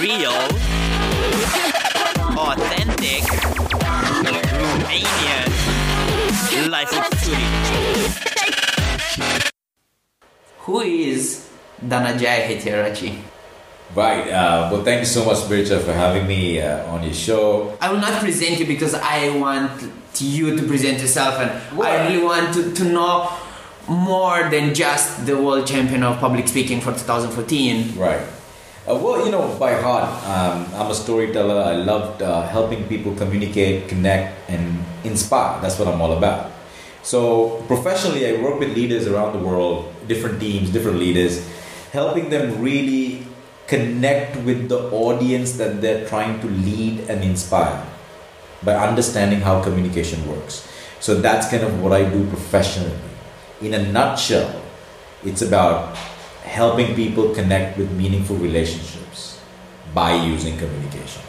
Real, authentic, Romanian life with Turi. Who is Dhananjay Hettiarachchi? Right. Uh, well, thank you so much, Bircha, for having me uh, on your show. I will not present you because I want you to present yourself, and I really want to, to know more than just the world champion of public speaking for 2014. Right. Uh, well, you know, by heart, um, I'm a storyteller. I loved uh, helping people communicate, connect, and inspire. That's what I'm all about. So, professionally, I work with leaders around the world, different teams, different leaders, helping them really connect with the audience that they're trying to lead and inspire by understanding how communication works. So, that's kind of what I do professionally. In a nutshell, it's about helping people connect with meaningful relationships by using communication.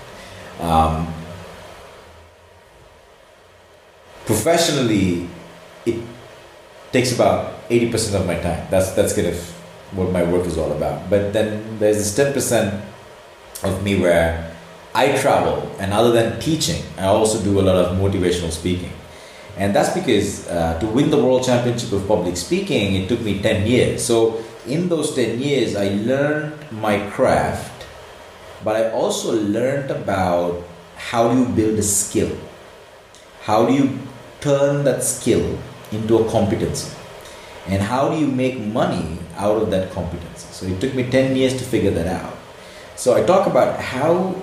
Um, professionally, it takes about 80% of my time. That's, that's kind of what my work is all about. But then there's this 10% of me where I travel, and other than teaching, I also do a lot of motivational speaking. And that's because uh, to win the World Championship of Public Speaking, it took me 10 years. So, in those 10 years, I learned my craft, but I also learned about how do you build a skill? How do you turn that skill into a competency? And how do you make money out of that competency? So, it took me 10 years to figure that out. So, I talk about how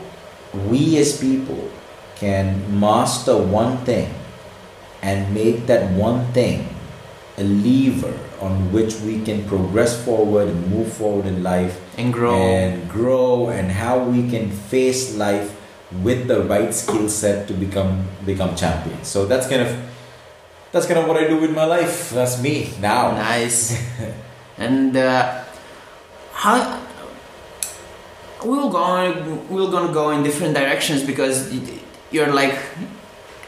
we as people can master one thing and make that one thing a lever on which we can progress forward and move forward in life And grow. and grow and how we can face life with the right skill set to become become champions so that's kind of that's kind of what i do with my life that's me now Nice. and uh, how we'll go on, we're gonna go in different directions because you're like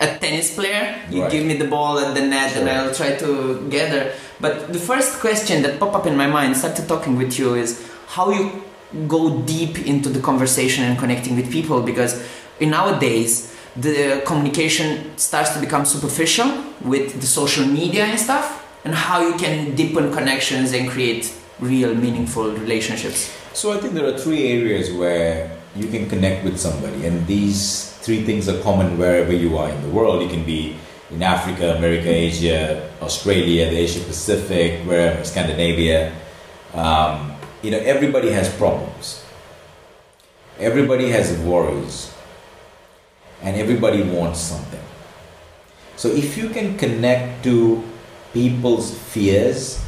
a tennis player. You Right. give me the ball at the net, and I'll try to gather. But the first question that pop up in my mind, started talking with you, is how you go deep into the conversation and connecting with people because in nowadays the communication starts to become superficial with the social media and stuff and how you can deepen connections and create real meaningful relationships So I think there are three areas where you can connect with somebody, and these three things are common wherever you are in the world. You can be in Africa, America, Asia, Australia, the Asia Pacific, wherever, Scandinavia. Um, you know, everybody has problems. Everybody has worries, and everybody wants something. So if you can connect to people's fears,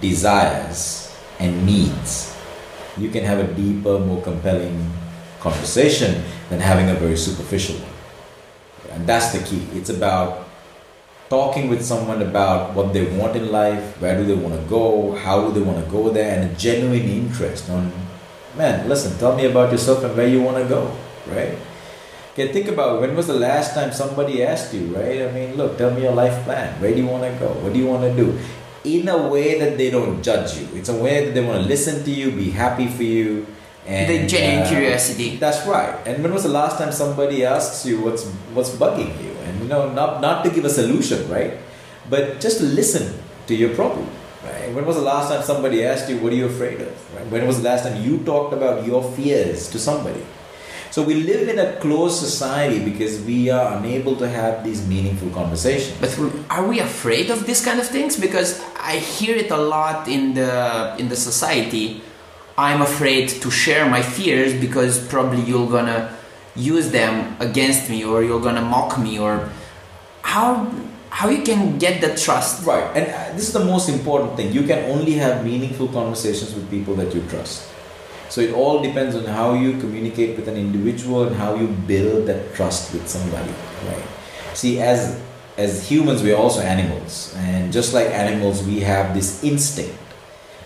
desires, and needs, you can have a deeper, more compelling conversation than having a very superficial one. And that's the key. It's about talking with someone about what they want in life, where do they want to go, how do they want to go there, and a genuine interest on, man, listen, tell me about yourself and where you want to go, right? Okay, think about when was the last time somebody asked you, right? I mean, look, tell me your life plan. Where do you want to go? What do you want to do? In a way that they don't judge you. It's a way that they want to listen to you, be happy for you, and the genuine uh, curiosity That's right. And when was the last time somebody asks you what's what's bugging you? And you know, not not to give a solution, right? But just listen to your problem. Right? When was the last time somebody asked you what are you afraid of? Right? When was the last time you talked about your fears to somebody? So we live in a closed society because we are unable to have these meaningful conversations. But are we afraid of these kind of things? Because I hear it a lot in the in the society. I'm afraid to share my fears because probably you're gonna use them against me or you're gonna mock me or how how you can get the trust. Right, and uh, this is the most important thing. You can only have meaningful conversations with people that you trust. So it all depends on how you communicate with an individual and how you build that trust with somebody, right? See, as as humans, we're also animals, and just like animals, we have this instinct.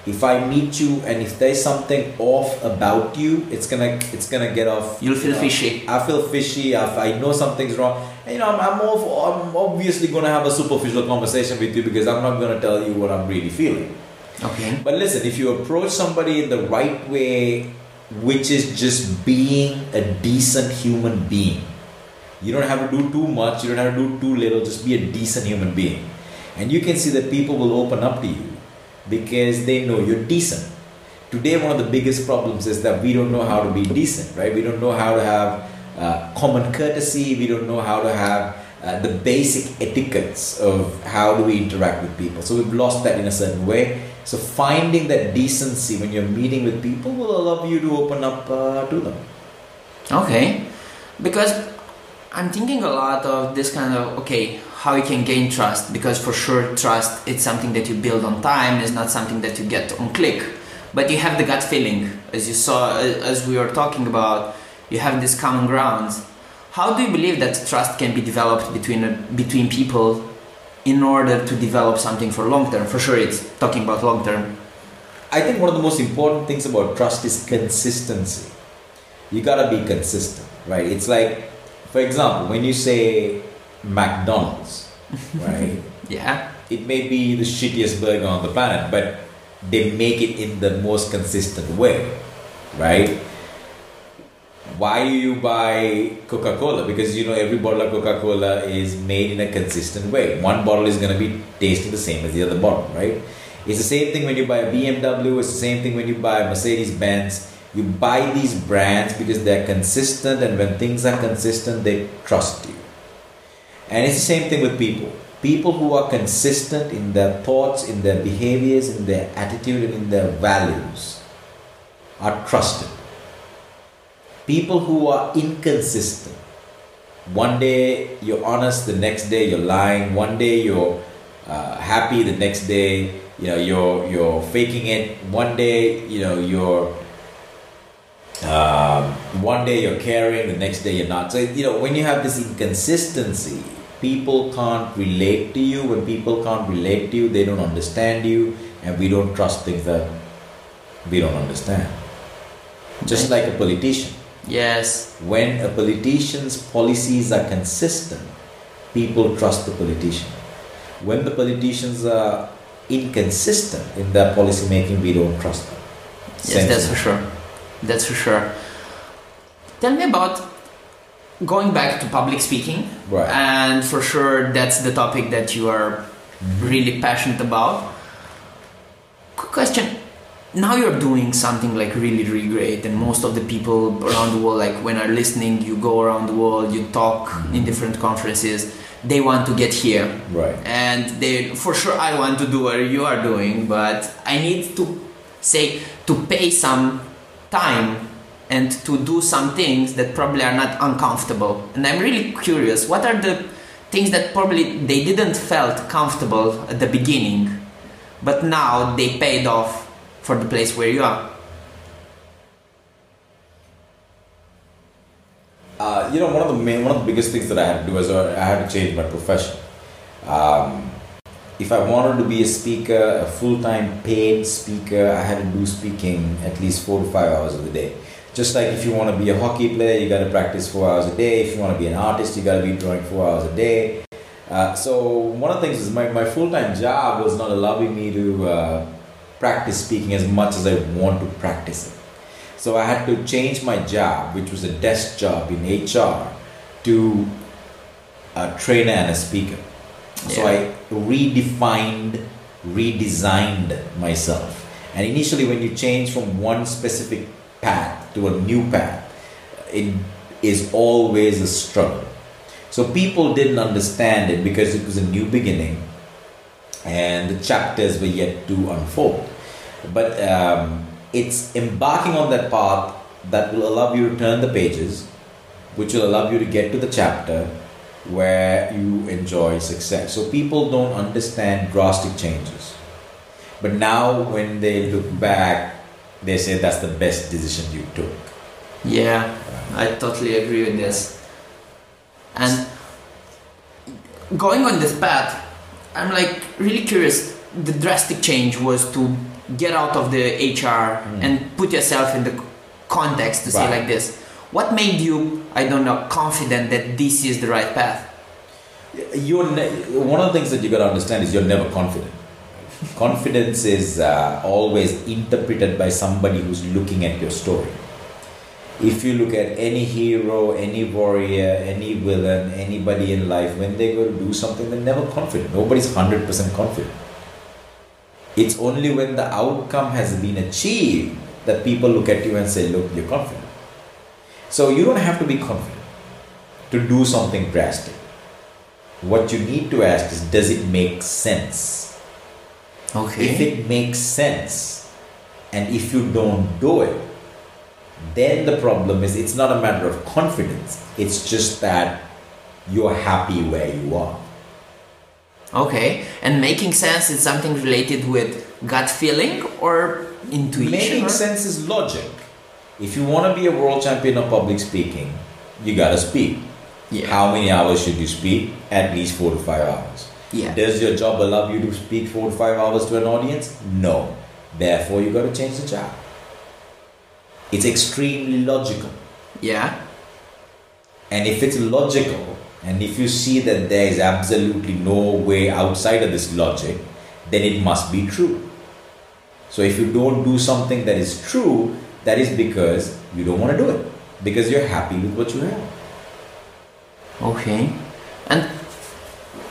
If I meet you and if there's something off about you, it's gonna it's gonna get off. You'll feel you know, fishy. I feel fishy. I, I know something's wrong. And, you know, I'm, I'm, all, I'm obviously to have a superficial conversation with you because I'm not to tell you what I'm really feeling. Okay. But listen, if you approach somebody in the right way, which is just being a decent human being, you don't have to do too much, you don't have to do too little, just be a decent human being. And you can see that people will open up to you because they know you're decent. Today, one of the biggest problems is that we don't know how to be decent, right? We don't know how to have uh, common courtesy, we don't know how to have uh, the basic etiquettes of how do we interact with people. So we've lost that in a certain way. So finding that decency when you're meeting with people will allow you to open up uh, to them. Okay. Because I'm thinking a lot of this kind of okay, how you can gain trust because for sure trust it's something that you build on time, it's not something that you get on click. But you have the gut feeling, as you saw as we were talking about, you have this common ground How do you believe that trust can be developed between between people in order to develop something for long term? For sure, it's talking about long term. I think one of the most important things about trust is consistency. You gotta be consistent, right? It's like, for example, when you say McDonald's, right? yeah. It may be the shittiest burger on the planet, but they make it in the most consistent way, right? Why do you buy Coca Cola? Because you know every bottle of Coca Cola is made in a consistent way. One bottle is going to be tasting the same as the other bottle, right? It's the same thing when you buy a BMW, it's the same thing when you buy Mercedes Benz. You buy these brands because they're consistent, and when things are consistent, they trust you. And it's the same thing with people. People who are consistent in their thoughts, in their behaviors, in their attitude, and in their values are trusted. People who are inconsistent, one day you're honest, the next day you're lying, one day you're uh, happy, the next day you know you're you're faking it, one day you know you're um, one day you're caring, the next day you're not. So you know when you have this inconsistency, people can't relate to you. When people can't relate to you, they don't understand you, and we don't trust things that we don't understand. Just like a politician. Yes. When a politician's policies are consistent, people trust the politician. When the politicians are inconsistent in their policy making, we don't trust them. Yes, that's for sure. That's for sure. Tell me about going back to public speaking. Right. And for sure, that's the topic that you are mm-hmm. really passionate about. Quick question. Now you're doing something like really, really great, and most of the people around the world, like when are listening, you go around the world, you talk mm-hmm. in different conferences. They want to get here, Right. and they for sure I want to do what you are doing, but I need to say to pay some time and to do some things that probably are not uncomfortable. And I'm really curious, what are the things that probably they didn't felt comfortable at the beginning, but now they paid off for the place where you are? Uh, you know, one of the main, one of the biggest things that I had to do was uh, I had to change my profession. Um, if I wanted to be a speaker, a full-time paid speaker, I had to do speaking at least four to five hours of the day. Just like if you want to be a hockey player, you got to practice four hours a day. If you want to be an artist, you got to be drawing four hours a day. Uh, so one of the things is my, my full-time job was not allowing me to uh, practice speaking as much as I want to practice it. So I had to change my job, which was a desk job in HR, to a trainer and a speaker. So I redefined, redesigned myself. And initially, when you change from one specific path to a new path, it is always a struggle. So people didn't understand it because it was a new beginning and the chapters were yet to unfold. But um, it's embarking on that path that will allow you to turn the pages, which will allow you to get to the chapter where you enjoy success. So people don't understand drastic changes. But now, when they look back, they say that's the best decision you took. Yeah, I totally agree with this. And going on this path, I'm like really curious. The drastic change was to get out of the HR hmm. and put yourself in the context to say like this. What made you, I don't know, confident that this is the right path? You're ne- one of the things that you got to understand is you're never confident. Confidence is uh, always interpreted by somebody who's looking at your story. If you look at any hero, any warrior, any villain, anybody in life, when they go to do something, they're never confident. Nobody's 100% confident. It's only when the outcome has been achieved that people look at you and say, Look, you're confident. So you don't have to be confident to do something drastic. What you need to ask is, Does it make sense? Okay. If it makes sense, and if you don't do it, then the problem is it's not a matter of confidence, it's just that you're happy where you are. Okay. And making sense is something related with gut feeling or intuition? Making or- sense is logic. If you want to be a world champion of public speaking, you gotta speak. Yeah. How many hours should you speak? At least four to five hours. Yeah. Does your job allow you to speak four to five hours to an audience? No. Therefore, you gotta change the job. It's extremely logical. Yeah. And if it's logical, and if you see that there is absolutely no way outside of this logic, then it must be true. So if you don't do something that is true, that is because you don't want to do it. Because you're happy with what you have. Okay. And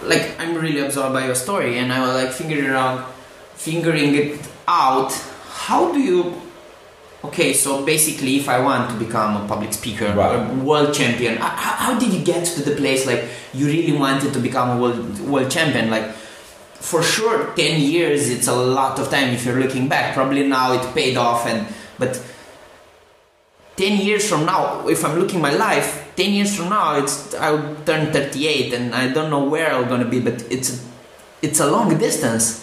like I'm really absorbed by your story and I was like figuring around figuring it out. How do you Okay, so basically if I want to become a public speaker Right. a world champion, h- h- how did you get to the place like you really wanted to become a world world champion like for sure 10 years it's a lot of time if you're looking back probably now it paid off and but 10 years from now if i'm looking my life 10 years from now it's i'll turn 38 and i don't know where i'm gonna be but it's it's a long distance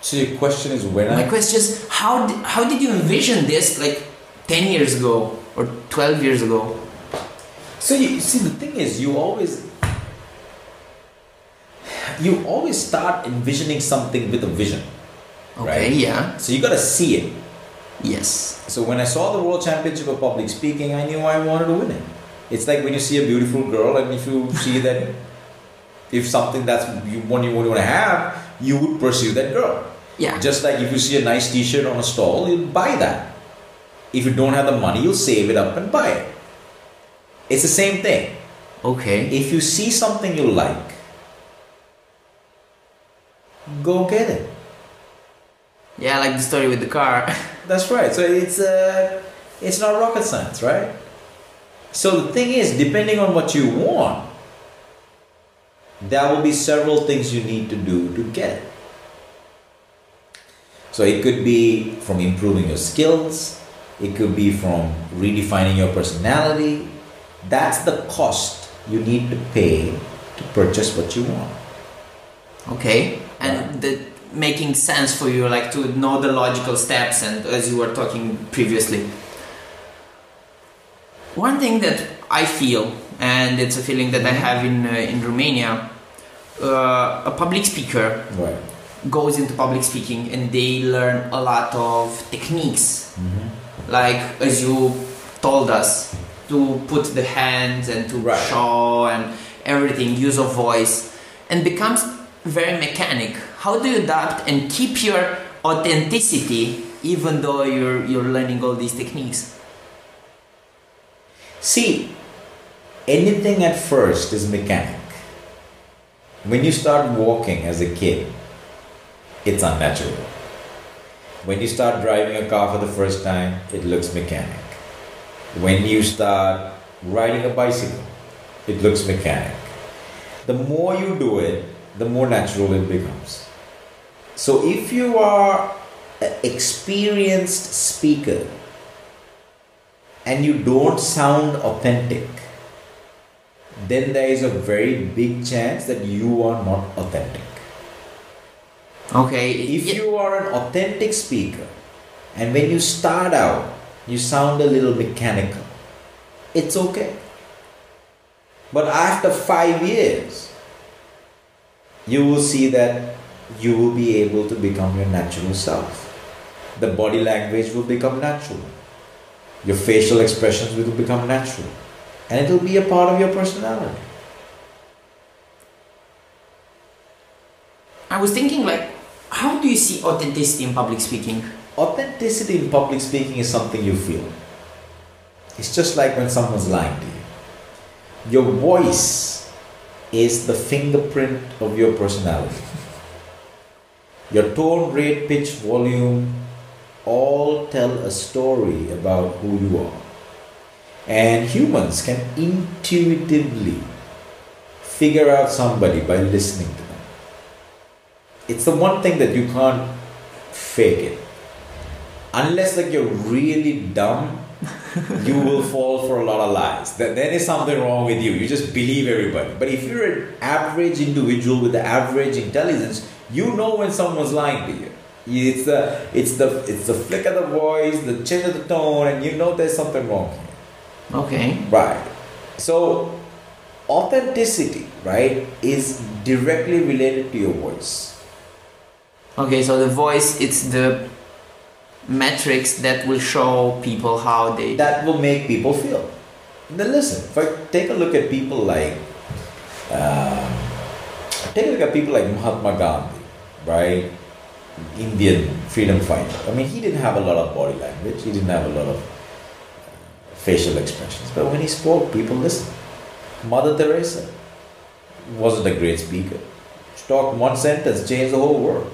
So your question is when my I question is how did, how did you envision this like 10 years ago or 12 years ago So you see the thing is you always you always start envisioning something with a vision. Okay Right. yeah So you gotta see it. yes So when I saw the World Championship of Public Speaking, I knew I wanted to win it. It's like when you see a beautiful girl, and if you see that, if something that's you one you want to have, you would pursue that girl. yeah Just like if you see a nice T-shirt on a stall, you'll buy that. If you don't have the money, you'll save it up and buy it. It's the same thing. okay If you see something you like, go get it. Yeah like the story with the car That's right. So it's uh, it's not rocket science, right? So the thing is, depending on what you want, there will be several things you need to do to get it. So it could be from improving your skills, it could be from redefining your personality. That's the cost you need to pay to purchase what you want. okay and the making sense for you like to know the logical steps and as you were talking previously one thing that i feel and it's a feeling that i have in uh, in romania uh, a public speaker Right. goes into public speaking and they learn a lot of techniques Mm-hmm. like as you told us to put the hands and to Right. show and everything use of voice and becomes very mechanic how do you adapt and keep your authenticity even though you're you're learning all these techniques See, anything at first is mechanic. When you start walking as a kid, it's unnatural. When you start driving a car for the first time, it looks mechanic. When you start riding a bicycle, it looks mechanic. The more you do it, the more natural it becomes. So if you are an experienced speaker and you don't sound authentic, then there is a very big chance that you are not authentic. okay If Ye- you are an authentic speaker and when you start out, you sound a little mechanical, it's okay. But after five years, you will see that you will be able to become your natural self. The body language will become natural. Your facial expressions will become natural. And it will be a part of your personality. I was thinking like, how do you see authenticity in public speaking? Authenticity in public speaking is something you feel. It's just like when someone's lying to you. Your voice is the fingerprint of your personality. Your tone, rate, pitch, volume all tell a story about who you are. And humans can intuitively figure out somebody by listening to them. It's the one thing that you can't fake it. Unless like you're really dumb, you will fall for a lot of lies. That there is something wrong with you. You just believe everybody. But if you're an average individual with the average intelligence, you know when someone's lying to you. It's the it's the it's the flick of the voice, the change of the tone, and you know there's something wrong here. Okay. Right. So authenticity, right, is directly related to your voice. Okay, so the voice, it's the metrics that will show people how they. That will make people feel. Now listen, if I take a look at people like, um, take a look at people like Mahatma Gandhi, right? Indian freedom fighter. I mean, he didn't have a lot of body language. He didn't have a lot of uh, facial expressions. But when he spoke, people listened. Mother Teresa wasn't a great speaker. She talked one sentence, changed the whole world.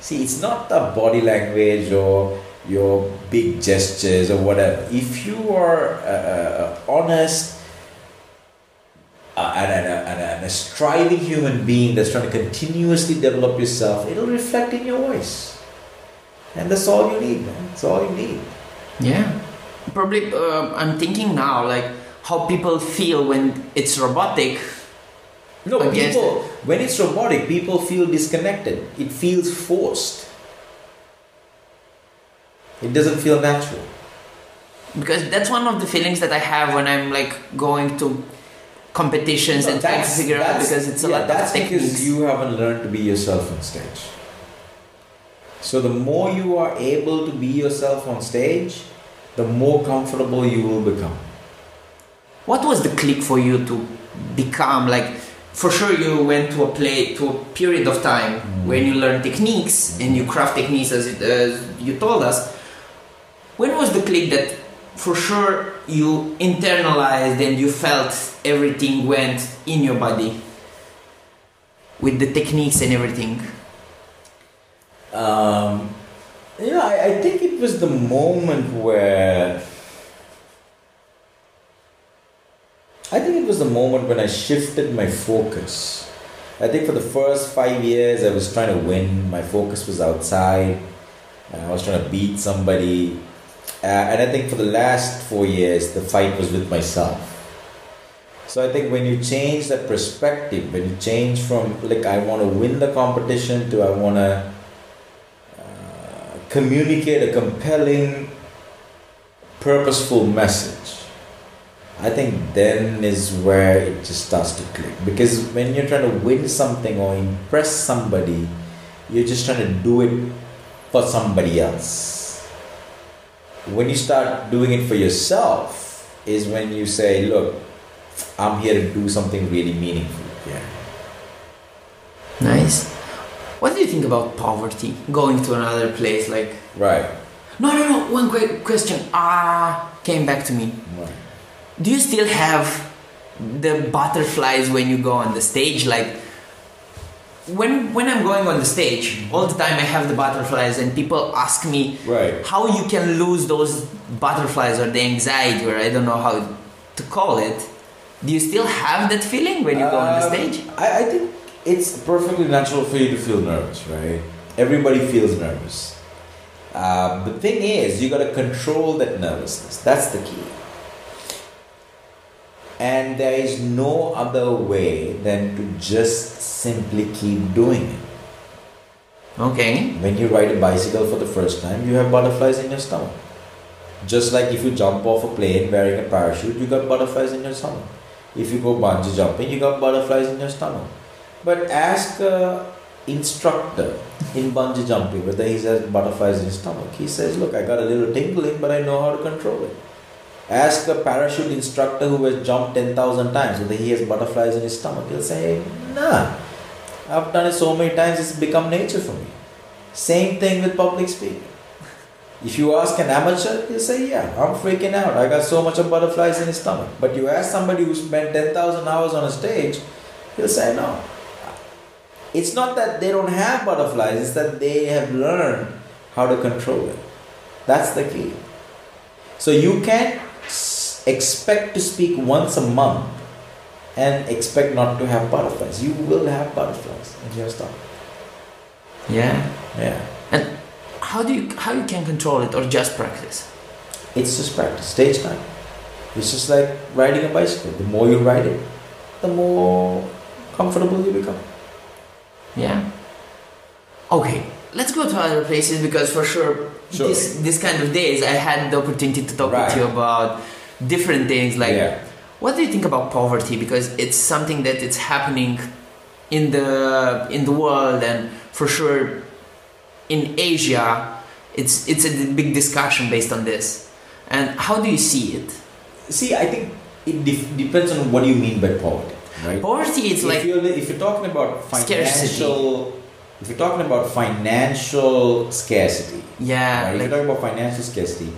See, it's not the body language or your big gestures or whatever. If you are uh, uh, honest uh, and, and, and, and a striving human being that's trying to continuously develop yourself, it'll reflect in your voice. And that's all you need, man. That's all you need. Yeah. Probably, uh, I'm thinking now, like how people feel when it's robotic. No, Against people, when it's robotic, people feel disconnected. It feels forced. It doesn't feel natural. Because that's one of the feelings that I have when I'm like going to competitions No, and trying to figure out because it's a yeah, lot that's of because you haven't learned to be yourself on stage. So the more you are able to be yourself on stage, the more comfortable you will become. What was the click for you to become like? For sure, you went to a play to a period of time mm. when you learn techniques and you craft techniques as, it, as you told us. When was the click that, for sure, you internalized and you felt everything went in your body with the techniques and everything? Um, you know, I, I think it was the moment where. I think it was the moment when I shifted my focus. I think for the first five years, I was trying to win. My focus was outside. I was trying to beat somebody. Uh, and I think for the last four years, the fight was with myself. So I think when you change that perspective, when you change from like I want to win the competition to I want to uh, communicate a compelling, purposeful message, I think then is where it just starts to click. Because when you're trying to win something or impress somebody, you're just trying to do it for somebody else. When you start doing it for yourself, is when you say, Look, I'm here to do something really meaningful. Yeah. Nice. What do you think about poverty? Going to another place like Right. no no no one quick question ah came back to me. Right. Do you still have the butterflies when you go on the stage? Like when when I'm going on the stage, all the time I have the butterflies and people ask me Right. how you can lose those butterflies or the anxiety or I don't know how to call it. Do you still have that feeling when you go on the Um, stage? I, I think it's perfectly natural for you to feel nervous, right? Everybody feels nervous. Um, the thing is, you got to control that nervousness. That's the key. And there is no other way than to just simply keep doing it. Okay. When you ride a bicycle for the first time, you have butterflies in your stomach. Just like if you jump off a plane wearing a parachute, you got butterflies in your stomach. If you go bungee jumping, you got butterflies in your stomach. But ask a instructor in bungee jumping whether he has butterflies in his stomach. He says, "Look, I got a little tingling, but I know how to control it." Ask a parachute instructor who has jumped ten thousand times whether he has butterflies in his stomach. He'll say, "Nah." I've done it so many times, it's become nature for me. Same thing with public speaking. If you ask an amateur, he'll say, Yeah, I'm freaking out. I got so much of butterflies in his stomach. But you ask somebody who spent 10,000 hours on a stage, he'll say, No. It's not that they don't have butterflies, it's that they have learned how to control it. That's the key. So you can't s- expect to speak once a month and expect not to have butterflies. You will have butterflies in your stomach. Yeah. Yeah. And how do you how you can control it or just practice? It's just practice, stage time. It's just like riding a bicycle. The more you ride it, the more comfortable you become. Yeah. Okay, let's go to other places because for sure, Sure. this this kind of days I had the opportunity to talk Right. with you about different things like yeah. what do you think about poverty because it's something that it's happening in the in the world and for sure in Asia it's it's a big discussion based on this and how do you see it See, I think it def- depends on what you mean by poverty, right? poverty it's if like you're if you're talking about Scarcity. If you're talking about financial scarcity, yeah right? if you're talking about financial scarcity,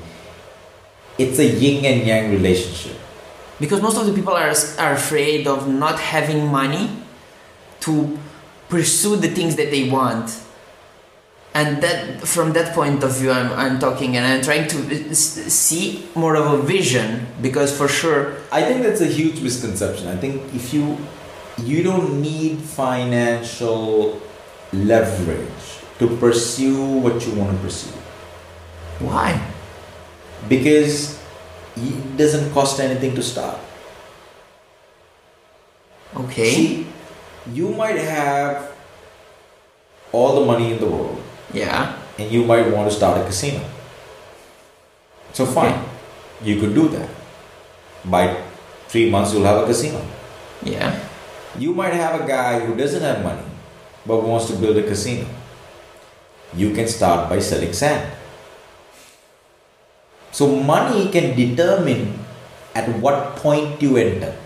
it's a yin and yang relationship. because most of the people are are afraid of not having money to pursue the things that they want and that from that point of view I'm, I'm talking and i'm trying to see more of a vision because for sure I think that's a huge misconception. I think if you you don't need financial leverage to pursue what you want to pursue. Why? Because it doesn't cost anything to start. okay. See, you might have all the money in the world. Yeah. And you might want to start a casino. So fine, you could do that. By three months you'll have a casino. yeah. You might have a guy who doesn't have money but wants to build a casino. You can start by selling sand. So, money can determine at what point you enter,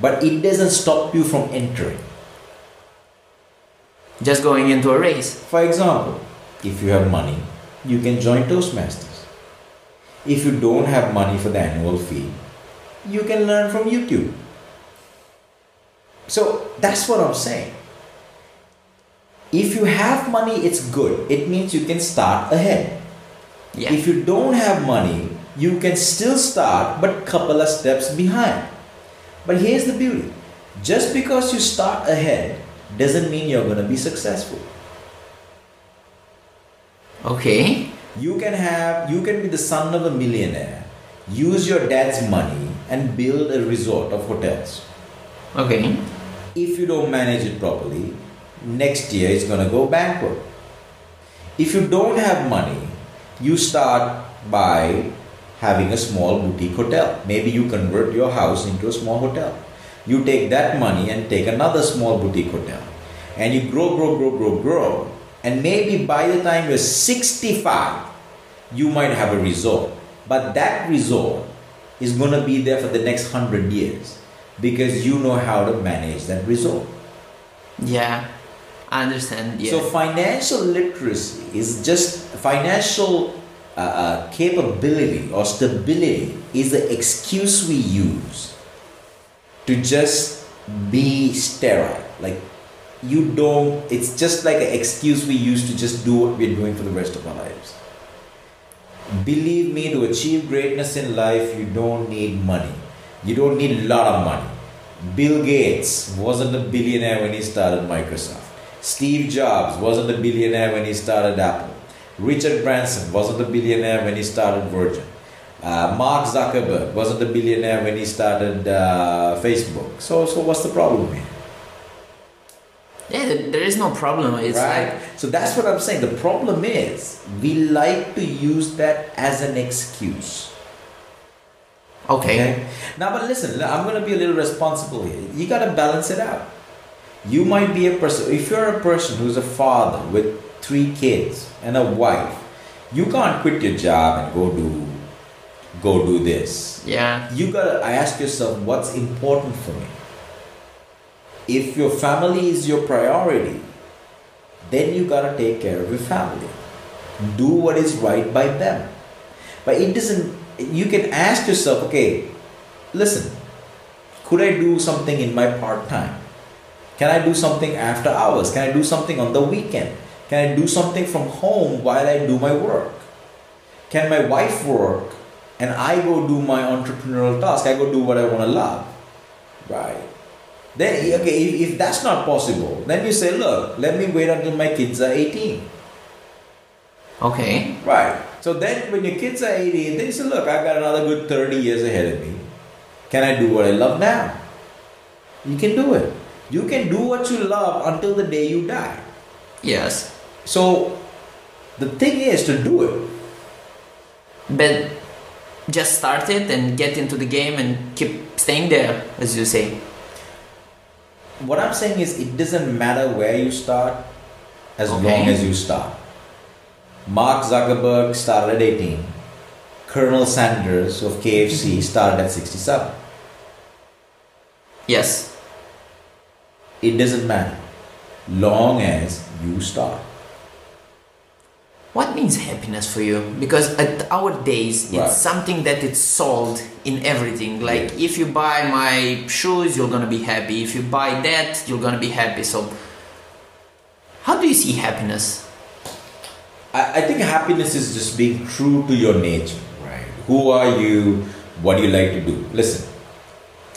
but it doesn't stop you from entering. just going into a race For example, if you have money, you can join Toastmasters. If you don't have money for the annual fee, you can learn from YouTube. So that's what I'm saying. If you have money, it's good. It means you can start ahead. yeah If you don't have money, you can still start but couple of steps behind. But here's the beauty. Just because you start ahead doesn't mean you're going to be successful. okay You can have you can be the son of a millionaire, use your dad's money and build a resort of hotels. okay If you don't manage it properly, next year it's going to go bankrupt. If you don't have money, you start by having a small boutique hotel. Maybe you convert your house into a small hotel. You take that money and take another small boutique hotel. And you grow, grow, grow, grow, grow. And maybe by the time you're 65, you might have a resort. But that resort is going to be there for the next 100 years because you know how to manage that resort. yeah i understand yeah So financial literacy is just financial uh, uh, capability or stability is the excuse we use to just be sterile. Like you don't. It's just like an excuse we use to just do what we're doing for the rest of our lives. Believe me, to achieve greatness in life, you don't need money. You don't need a lot of money. Bill Gates wasn't a billionaire when he started Microsoft. Steve Jobs wasn't a billionaire when he started Apple. Richard Branson wasn't a billionaire when he started Virgin. Uh, Mark Zuckerberg wasn't a billionaire when he started uh, Facebook. So, so what's the problem here? yeah there- is no problem it's right? like so that's what I'm saying. The problem is we like to use that as an excuse. okay Now, but listen, I'm going to be a little responsible here. You got to balance it out. You might be a person, if you're a person who's a father with three kids and a wife, you can't quit your job and go do, go do this. yeah You got to ask yourself, what's important for me? if your family is your priority, then you gotta take care of your family. Do what is right by them. But it doesn't, you can ask yourself, okay, listen, could I do something in my part time? Can I do something after hours? Can I do something on the weekend? Can I do something from home while I do my work? Can my wife work and I go do my entrepreneurial task? I go do what I want to love. Right. Then, okay, if, if that's not possible, then you say, look, let me wait until my kids are 18. Okay. Right. So then when your kids are 18, then you say, look, I've got another good 30 years ahead of me. Can I do what I love now? You can do it. You can do what you love until the day you die. Yes. So the thing is to do it. But just start it and get into the game and keep staying there, as you say. What I'm saying is, it doesn't matter where you start as Okay. long as you start. Mark Zuckerberg started at 18. Colonel Sanders of KFC started at 67. Yes. It doesn't matter. Long as you start. What means happiness for you? Because at our days, it's something that it's sold in everything. Like if you buy my shoes, you're gonna be happy. If you buy that, you're gonna be happy. So, how do you see happiness? I, I think happiness is just being true to your nature, right? Who are you? What do you like to do? Listen,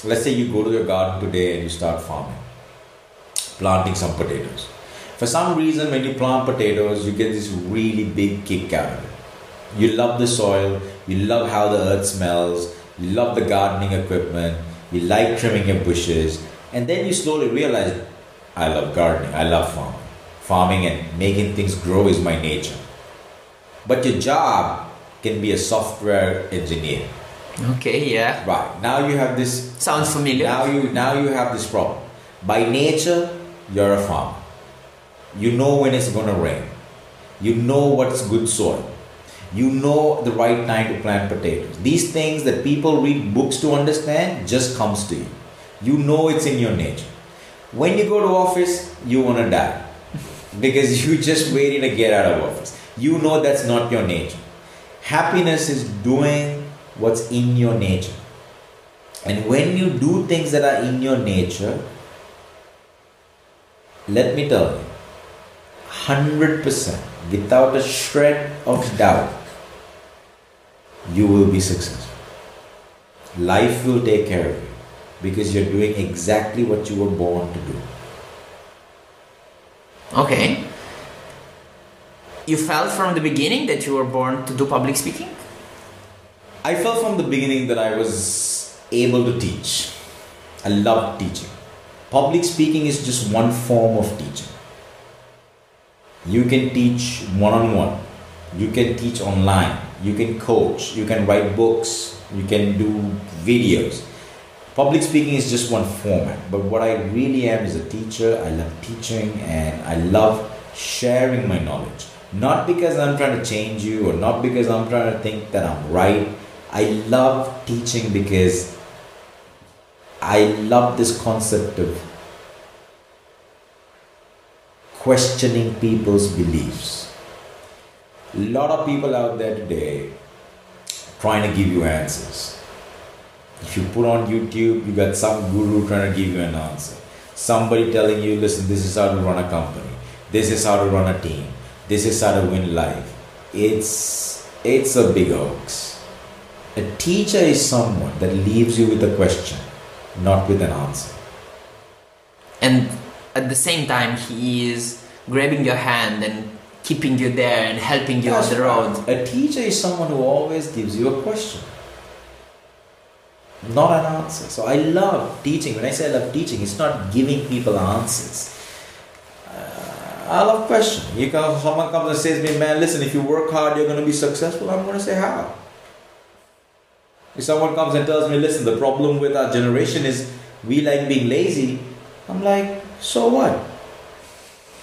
let's say you go to your garden today and you start farming, planting some potatoes. For some reason, when you plant potatoes, you get this really big kick out of it. You love the soil, you love how the earth smells, you love the gardening equipment, you like trimming your bushes, and then you slowly realize, I love gardening, I love farming. Farming and making things grow is my nature. But your job can be a software engineer. Okay, yeah. Right. Now you have this Sounds familiar. now you now you have this problem. By nature, you're a farmer. You know when it's gonna rain. You know what's good soil. You know the right time to plant potatoes. These things that people read books to understand just comes to you. You know it's in your nature. When you go to office, you wanna die. Because you just waiting to get out of office. You know that's not your nature. Happiness is doing what's in your nature. And when you do things that are in your nature, let me tell you, 100% without a shred of doubt, you will be successful. Life will take care of you because you're doing exactly what you were born to do. Okay. You felt from the beginning that you were born to do public speaking? I felt from the beginning that I was able to teach. I loved teaching. Public speaking is just one form of teaching. You can teach one on one, you can teach online, you can coach, you can write books, you can do videos. Public speaking is just one format, but what I really am is a teacher. I love teaching and I love sharing my knowledge. Not because I'm trying to change you or not because I'm trying to think that I'm right. I love teaching because I love this concept of questioning people's beliefs. A lot of people out there today trying to give you answers. If you put on YouTube, you got some guru trying to give you an answer. Somebody telling you, listen, this is how to run a company. This is how to run a team. This is how to win life. It's it's a big hoax. A teacher is someone that leaves you with a question, not with an answer. And at the same time, he is grabbing your hand and keeping you there and helping you That's on the road. right. A teacher is someone who always gives you a question, not an answer. So I love teaching. When I say I love teaching, it's not giving people answers. Uh, I love questions. You come, someone comes and says to me, man, listen, if you work hard, you're going to be successful. I'm going to say how. If someone comes and tells me, listen, the problem with our generation is we like being lazy, I'm like, so what?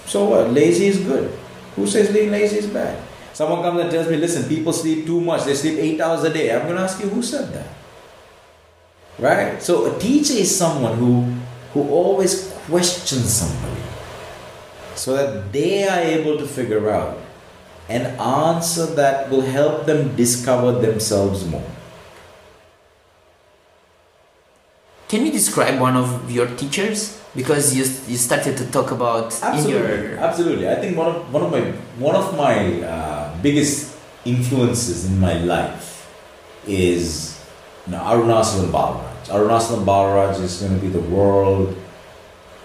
So what? Lazy is good. Who says being lazy is bad? Someone comes and tells me, listen, people sleep too much, they sleep eight hours a day. I'm going to ask you, who said that? Right? So a teacher is someone who, who always question somebody so that they are able to figure out an answer that will help them discover themselves more. Can you describe one of your teachers? Because you, you started to talk about absolutely, your absolutely. I think one of one of my one of my uh, biggest influences in my life is you know, Arunasalam. Arunasalam Balaraj is going to be the world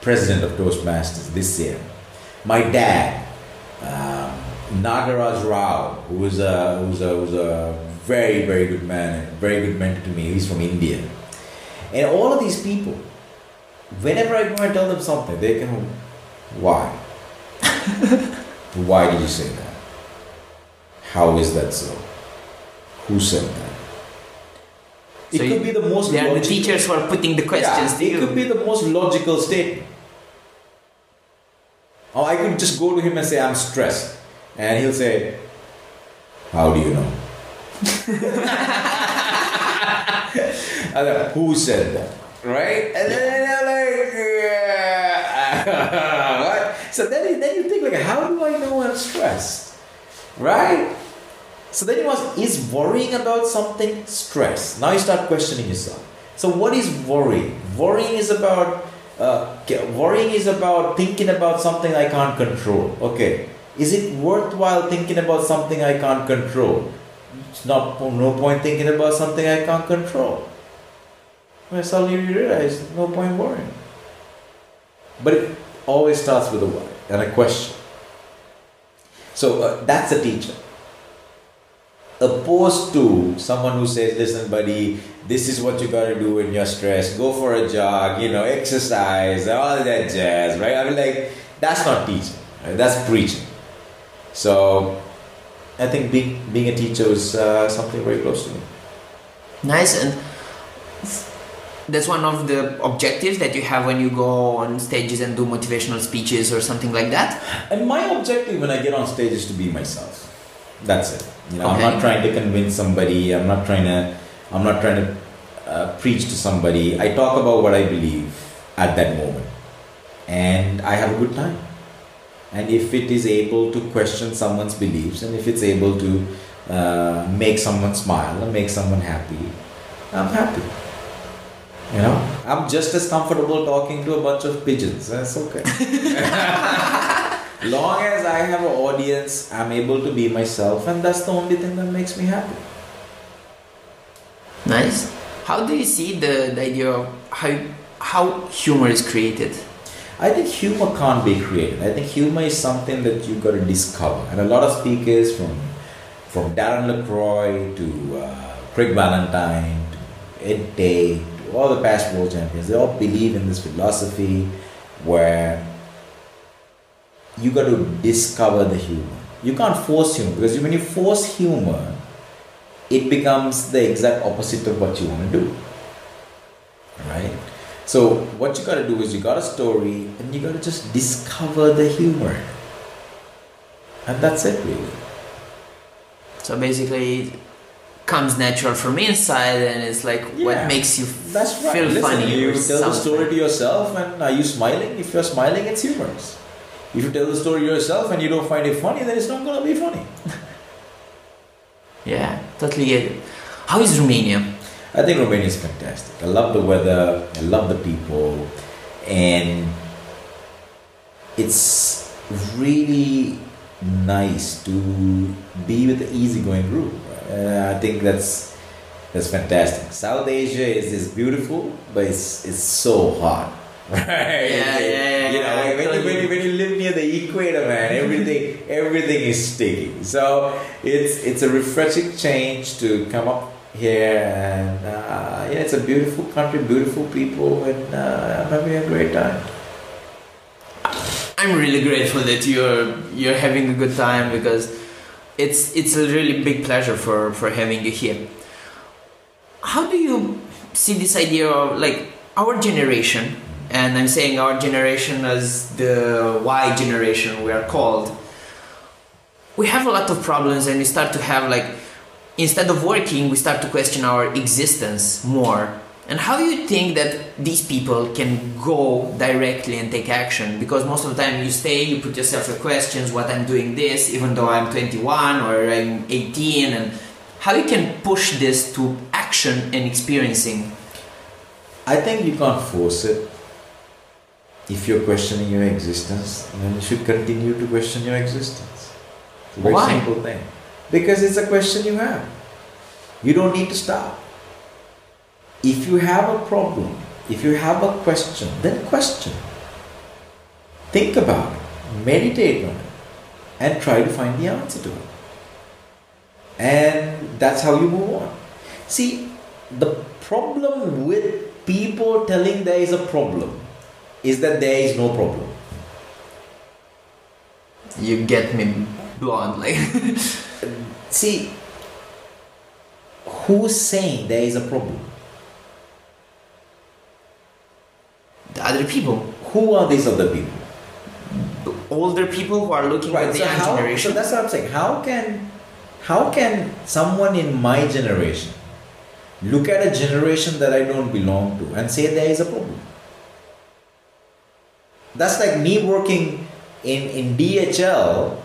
president of Toastmasters this year. My dad, um, Nagaraj Rao, who was a who was a, who was a very very good man and very good mentor to me. He's from India, and all of these people, whenever I go and tell them something, they can, why? why did you say that? How is that so? Who said that? It So could be the most they are the logical- teachers who are putting the questions yeah, it could be the most logical statement. Or I could just go to him and say, I'm stressed. And he'll say, How do you know? And then, Who said that? Right? And then I'm like, yeah. what? So then, then you think, like, how do I know I'm stressed? Right? So then you ask, is worrying about something stress? Now you start questioning yourself. So what is worry? Worrying is about uh, worrying is about thinking about something I can't control. Okay, is it worthwhile thinking about something I can't control? It's not no point thinking about something I can't control. Well, suddenly you realize no point worrying. But it always starts with a why and a question. So uh, that's a teacher opposed to someone who says, listen, buddy, this is what you gotta do when you're stressed. Go for a jog, you know, exercise, all that jazz, right? I mean, like, that's not teaching, right? That's preaching. So, I think being, being a teacher is uh, something very close to me. Nice, and that's one of the objectives that you have when you go on stages and do motivational speeches or something like that. And my objective when I get on stage is to be myself. That's it. You know, I'm not trying to convince somebody. I'm not trying to. I'm not trying to uh, preach to somebody. I talk about what I believe at that moment, and I have a good time. And if it is able to question someone's beliefs, and if it's able to uh, make someone smile and make someone happy, I'm happy. You know, I'm just as comfortable talking to a bunch of pigeons. That's okay. long as I have an audience, I'm able to be myself, and that's the only thing that makes me happy. Nice. How do you see the, the idea of how how humor is created? I think humor can't be created. I think humor is something that you've got to discover. And a lot of speakers from from Darren LaCroix to uh, Craig Valentine to Ed Tate all the past world champions, they all believe in this philosophy where you got to discover the humor. You can't force humor because when you force humor, it becomes the exact opposite of what you want to do. Right? So what you gotta do is you got a story and you gotta just discover the humor. And that's it really. So basically, comes natural from inside, and it's like Yeah, what makes you That's right. feel Listen, funny. you tell the story to yourself and are you smiling? If you're smiling, it's humorous. If you tell the story yourself and you don't find it funny, then it's not gonna be funny. Yeah, totally get it. How is Romania? I think Romania is fantastic. I love the weather, I love the people, and it's really nice to be with the easygoing group. Uh, I think that's that's fantastic. South Asia is, is beautiful, but it's it's so hot. Right? Yeah, yeah, yeah, You know, yeah, when, you, when, you, when you live near the equator, man, everything everything is sticky. So it's it's a refreshing change to come up here, and uh, yeah, it's a beautiful country, beautiful people, and uh, I'm having a great time. I'm really grateful that you're you're having a good time because it's it's a really big pleasure for for having you here. How do you see this idea of like our generation? And I'm saying our generation as the Y generation we are called. We have a lot of problems, and we start to have like instead of working, we start to question our existence more And how do you think that these people can go directly and take action? Because most of the time you stay, you put yourself the questions, what I'm doing this, even though I'm 21 or I'm 18, and how you can push this to action and experiencing. I think you can't force it. If you're questioning your existence, then you should continue to question your existence. It's a very Why? simple thing. Because it's a question you have. You don't need to stop. If you have a problem, if you have a question, then question. Think about it, meditate on it, and try to find the answer to it. And that's how you move on. See, the problem with people telling there is a problem is that there is no problem. You get me bluntly. See, who's saying there is a problem? The other people, Who are these other people? the older people who are looking at the so young how, generation. so that's what I'm saying. How can how can someone in my generation look at a generation that I don't belong to and say there is a problem? That's like me working in, in DHL,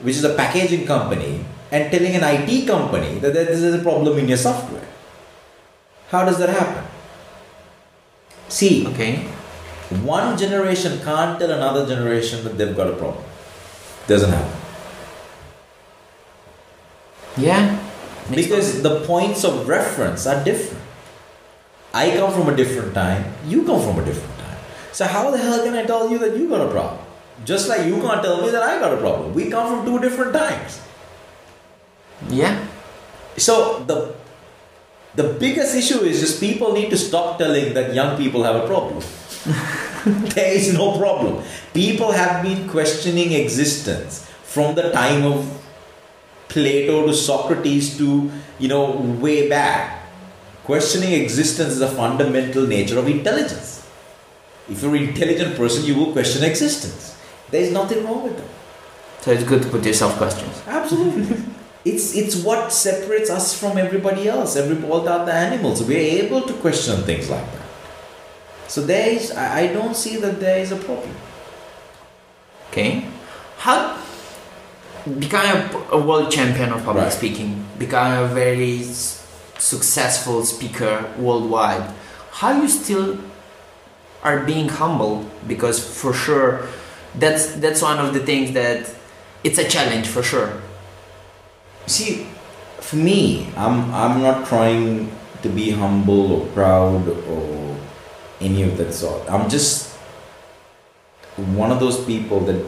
which is a packaging company, and telling an IT company that there- this is a problem in your software. How does that happen? See, okay. one generation can't tell another generation that they've got a problem. Doesn't happen. Yeah. Makes Because the points of reference are different. I come from a different time, you come from a different time. So, how the hell can I tell you that you got a problem? Just like you can't tell me that I got a problem. We come from two different times. Yeah. So, the the biggest issue is just people need to stop telling that young people have a problem. there is no problem. People have been questioning existence from the time of Plato to Socrates to, you know, way back. Questioning existence is a fundamental nature of intelligence. If you're an intelligent person, you will question existence. There is nothing wrong with that. So it's good to put yourself questions. Absolutely. it's it's what separates us from everybody else, every all the other animals. We're able to question things like that. So there is I, I don't see that there is a problem. Okay. How becoming a, a world champion of public Right. speaking, becoming a very successful speaker worldwide, how you still are being humble because for sure that's that's one of the things that it's a challenge for sure. See, for me, I'm I'm not trying to be humble or proud or any of that sort. I'm just one of those people that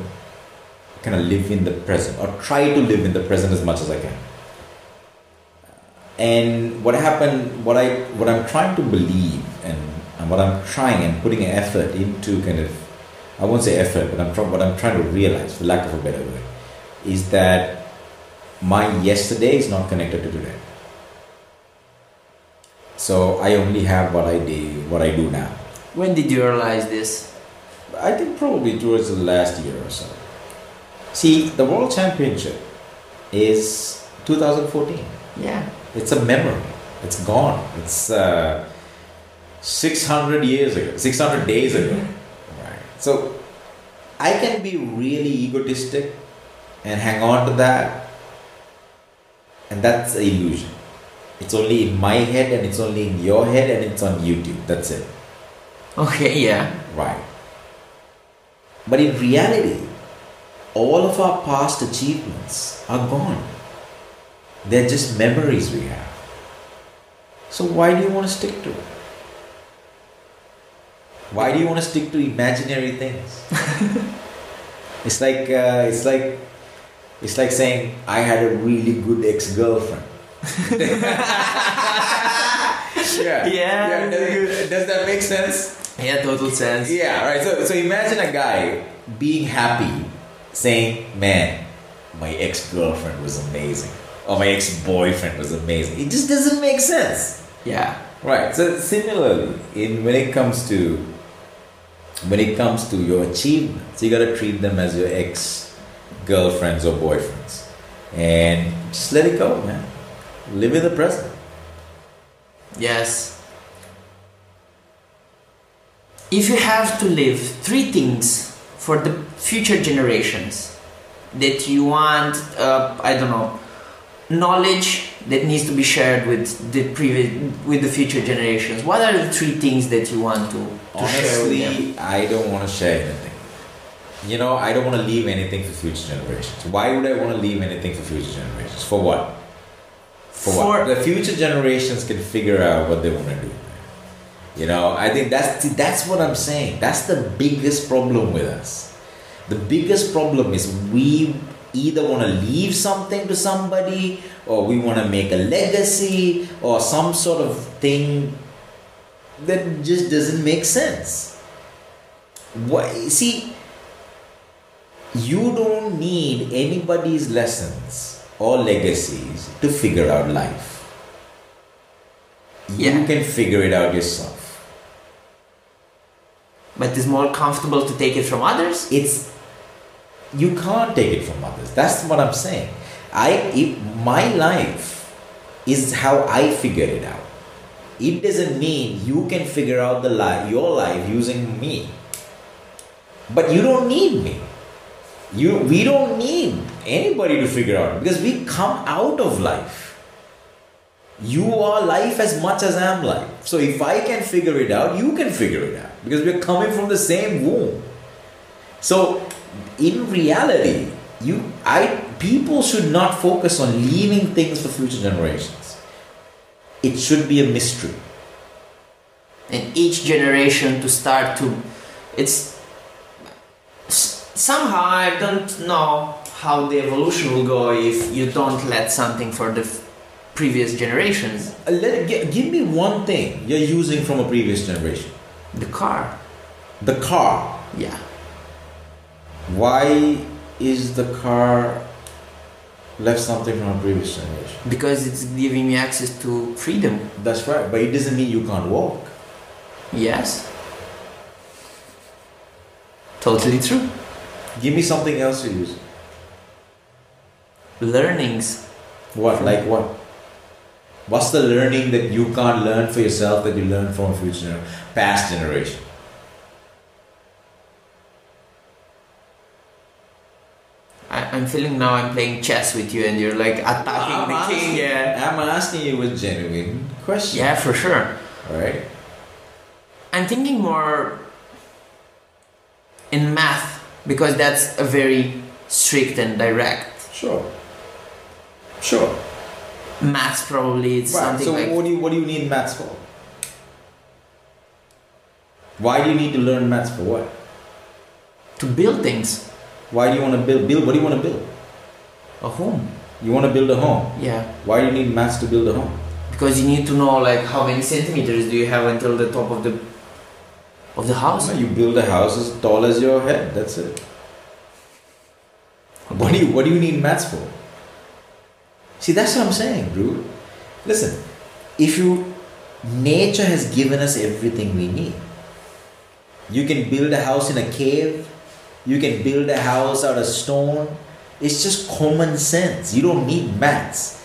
kind of live in the present or try to live in the present as much as I can. And what happened, what I what I'm trying to believe and, and what I'm trying and putting an effort into kind of I won't say effort, but I'm what I'm trying to realize, for lack of a better word, is that my yesterday is not connected to today. So I only have what I did, what I do now. When did you realize this? I think probably towards the last year or so. See, the World Championship is 2014. Yeah. It's a memory. It's gone. It's uh, 600 years ago, 600 days ago. Right. So I can be really egotistic and hang on to that, and that's an illusion. It's only in my head, and it's only in your head, and it's on YouTube. That's it. Okay, yeah. Right. But in reality, all of our past achievements are gone. They're just memories we have. So why do you want to stick to it? Why do you want to stick to imaginary things? it's like uh, it's like it's like saying I had a really good ex-girlfriend. yeah. Yeah. Does, does that make sense? Yeah, total sense. Yeah, right. So, so imagine a guy being happy, saying, "Man, my ex-girlfriend was amazing," or "My ex-boyfriend was amazing." It just doesn't make sense, Yeah. right? So similarly, in when it comes to when it comes to your achievements, you gotta treat them as your ex-girlfriends or boyfriends, and just let it go, man. Live in the present. Yes. if you have to leave three things for the future generations that you want, uh, I don't know, knowledge that needs to be shared with the previous with the future generations. What are the three things that you want to, to share? Honestly, I don't want to share. You know, I don't want to leave anything for future generations. Why would I want to leave anything for future generations? For what? For, what? The future generations can figure out what they want to do. You know, I think that's that's what I'm saying. That's the biggest problem with us. The biggest problem is we either want to leave something to somebody or we want to make a legacy or some sort of thing that just doesn't make sense. Why, see, you don't need anybody's lessons or legacies to figure out life. You Yeah. can figure it out yourself. But it's more comfortable to take it from others. It's you can't take it from others. That's what I'm saying. I if my life is how I figured it out. It doesn't mean you can figure out the life your life using me. But you don't need me. You we don't need anybody to figure out because we come out of life. You are life as much as I am life. So if I can figure it out, you can figure it out because we're coming from the same womb. So in reality, you I people should not focus on leaving things for future generations. It should be a mystery. and each generation to start to it's somehow i don't know how the evolution will go if you don't let something for the f- previous generations Uh, Let, gi- give me one thing you're using from a previous generation. the car The car. yeah Why is the car left something from a previous generation? because it's giving me access to freedom That's right, but it doesn't mean you can't walk. yes totally true Give me something else you use. learnings What? Like what? What's the learning that you can't learn for yourself that you learn from a future past generation? I, i'm feeling now i'm playing chess with you and you're like attacking I'm the king yeah I'm asking you a genuine question. yeah for sure Right? I'm thinking more in math because that's a very strict and direct. Sure. Sure. Maths probably it's Right. something So like what do you what do you need maths for? Why do you need to learn maths for what? to build things. Why do you want to build build what do you want to build? A home. You want to build a home. Yeah. Why do you need maths to build a home? Because you need to know like how many centimeters do you have until the top of the of the house. You build a house as tall as your head. That's it. What do you What do you need maths for? See, that's what I'm saying, dude. Listen, if you nature has given us everything we need. You can build a house in a cave. You can build a house out of stone. It's just common sense. You don't need maths.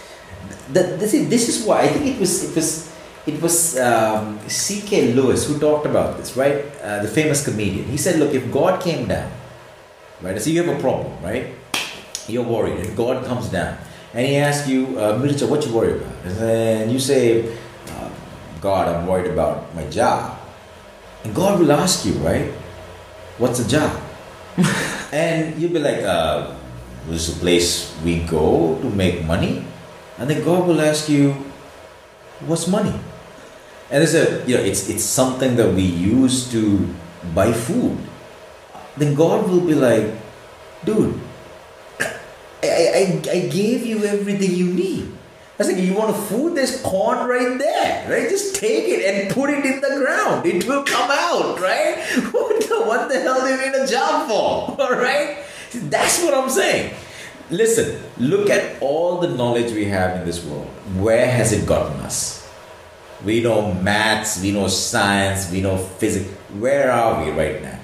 That this is this is why I think it was it was it was um, C.K. Lewis who talked about this, right? Uh, the famous comedian. He said, "Look, if God came down, right? So you have a problem, right? You're worried, and God comes down, and He asks you, uh, Mircea, what you worried about?" And then you say, uh, "God, I'm worried about my job," and God will ask you, right? What's a job? and you'll be like, uh, "This is a place we go to make money," and then God will ask you, "What's money?" And it's a you know it's it's something that we use to buy food. Then God will be like, dude, I, I, I gave you everything you need. I was like, you want a food? There's corn right there, right? Just take it and put it in the ground. It will come out, right? What the, what the hell do you need a job for? All right? That's what I'm saying. Listen, look at all the knowledge we have in this world. Where has it gotten us? We know maths, we know science, we know physics. Where are we right now?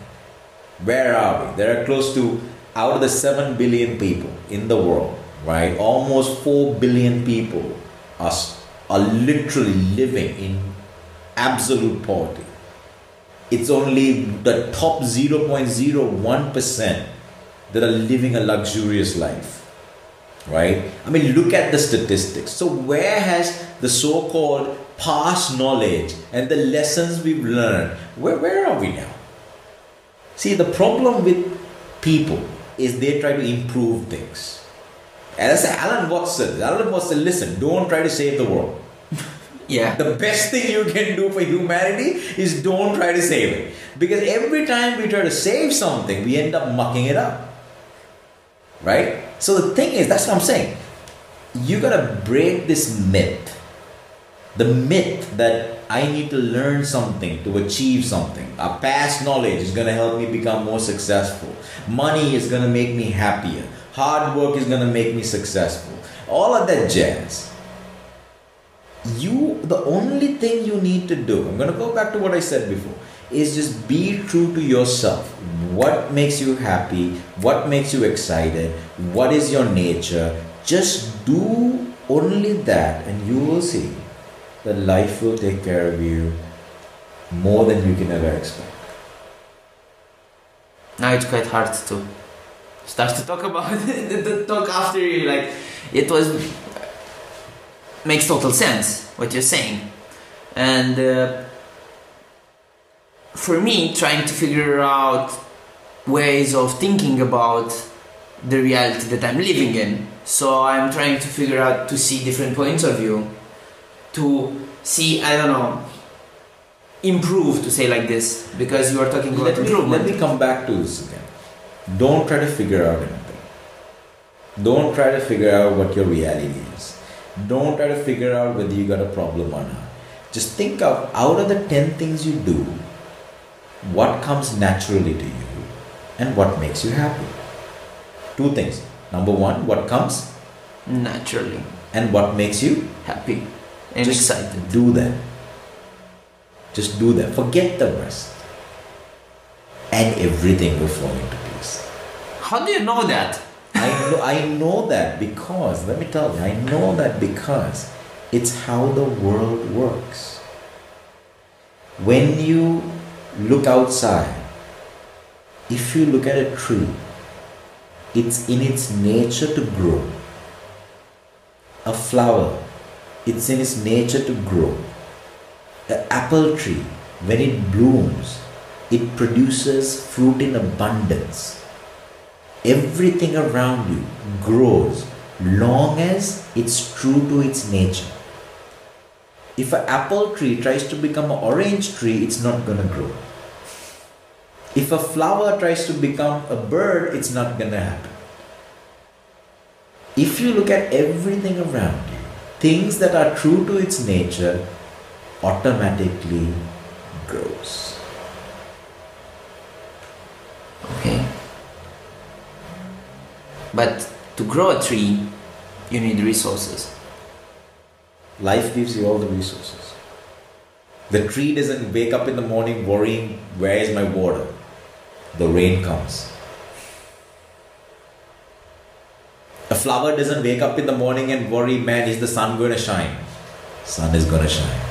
Where are we? There are close to, out of the 7 billion people in the world, right? Almost 4 billion people are, are literally living in absolute poverty. it's only the top 0.01% that are living a luxurious life. Right? I mean, look at the statistics. So, where has the so called past knowledge and the lessons we've learned, where, where are we now? See, the problem with people is they try to improve things. And that's Alan Watts. Alan Watts, listen, don't try to save the world. Yeah. The best thing you can do for humanity is don't try to save it. Because every time we try to save something, we end up mucking it up. Right? So the thing is, that's what I'm saying. You gotta break this myth. The myth that I need to learn something to achieve something. A past knowledge is gonna help me become more successful. Money is gonna make me happier. Hard work is gonna make me successful. All of that jazz you the only thing you need to do i'm going to go back to what i said before is just be true to yourself what makes you happy what makes you excited what is your nature just do only that and you will see that life will take care of you more than you can ever expect. Now it's quite hard to start to talk about the, talk after you like it was makes total sense what you're saying. And uh, for me trying to figure out ways of thinking about the reality that i'm living in. So i'm trying to figure out to see different points of view to see i don't know improve to say like this because you are talking about let me, improvement let me come back to this again don't try to figure out anything don't try to figure out what your reality is don't try to figure out whether you got a problem or not. Just think of out of the 10 things you do, what comes naturally to you and what makes you happy. Two things. Number one, what comes naturally and what makes you happy and Just excited. Do that. Just do that. Forget the rest. And everything will fall into place. How do you know that? I know, I know that because, let me tell you, I know that because it's how the world works. When you look outside, if you look at a tree, it's in its nature to grow. A flower, it's in its nature to grow. An apple tree, when it blooms, it produces fruit in abundance everything around you grows long as it's true to its nature. If an apple tree tries to become an orange tree, it's not going to grow. If a flower tries to become a bird, it's not going to happen. If you look at everything around you, things that are true to its nature automatically grows. Okay. But to grow a tree, you need resources. Life gives you all the resources. The tree doesn't wake up in the morning worrying, where is my water? The rain comes. A flower doesn't wake up in the morning and worry, man, is the sun going to shine? Sun is going to shine.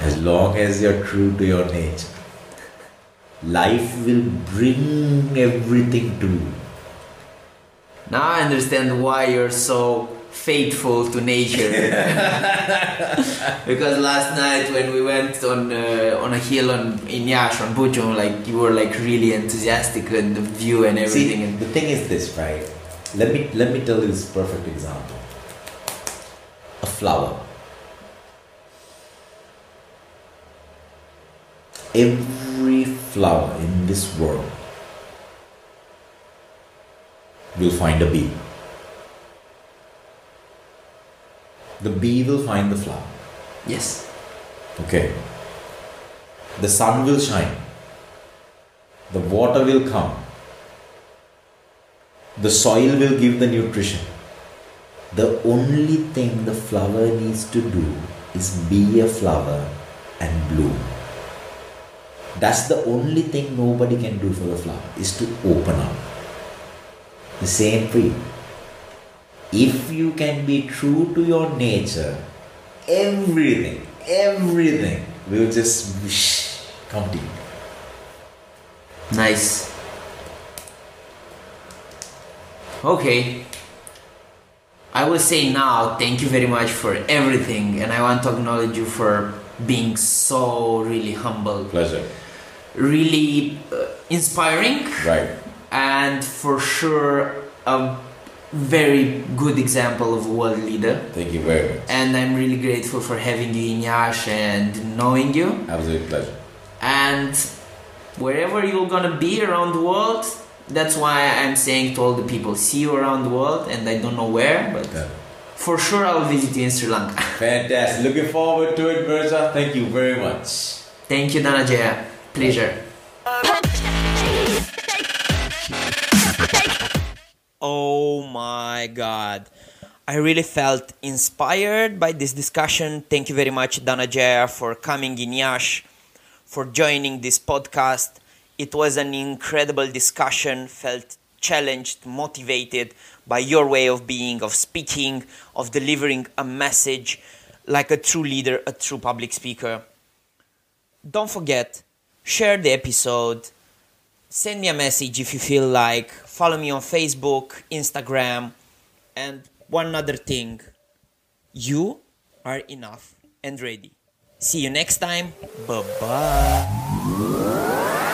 As long as you're true to your nature life will bring everything to you. Now I understand why you're so faithful to nature. because last night when we went on uh, on a hill on in Iași on like you were like really enthusiastic and the view and everything. See, and the thing is this, right? Let me let me tell you this perfect example. A flower. Every flower in this world will find a bee. The bee will find the flower. yes, Okay. The sun will shine. The water will come. The soil will give the nutrition. The only thing the flower needs to do is be a flower and bloom. That's the only thing nobody can do for the flower is to open up. The same for you. If you can be true to your nature, everything, everything we'll just wish come you. Nice. Okay. I will say now thank you very much for everything, and I want to acknowledge you for being so really humble, Pleasure. really uh, inspiring, Right. and for sure a very good example of a world leader. Thank you very much. And I'm really grateful for having you in Iași and knowing you. Absolute pleasure. And wherever you're gonna be around the world, that's why I'm saying to all the people, see you around the world, and I don't know where, but Yeah. for sure I'll visit you in Sri Lanka. Fantastic. Looking forward to it, Mircea. Thank you very much. Thank you, Dananjaya. Pleasure. Oh my god. I really felt inspired by this discussion. Thank you very much, Dananjaya, for coming in Iași, for joining this podcast. It was an incredible discussion, felt challenged, motivated by your way of being, of speaking, of delivering a message like a true leader, a true public speaker. Don't forget, share the episode, send me a message if you feel like, follow me on Facebook, Instagram, and one other thing you are enough and ready. See you next time. Bye bye.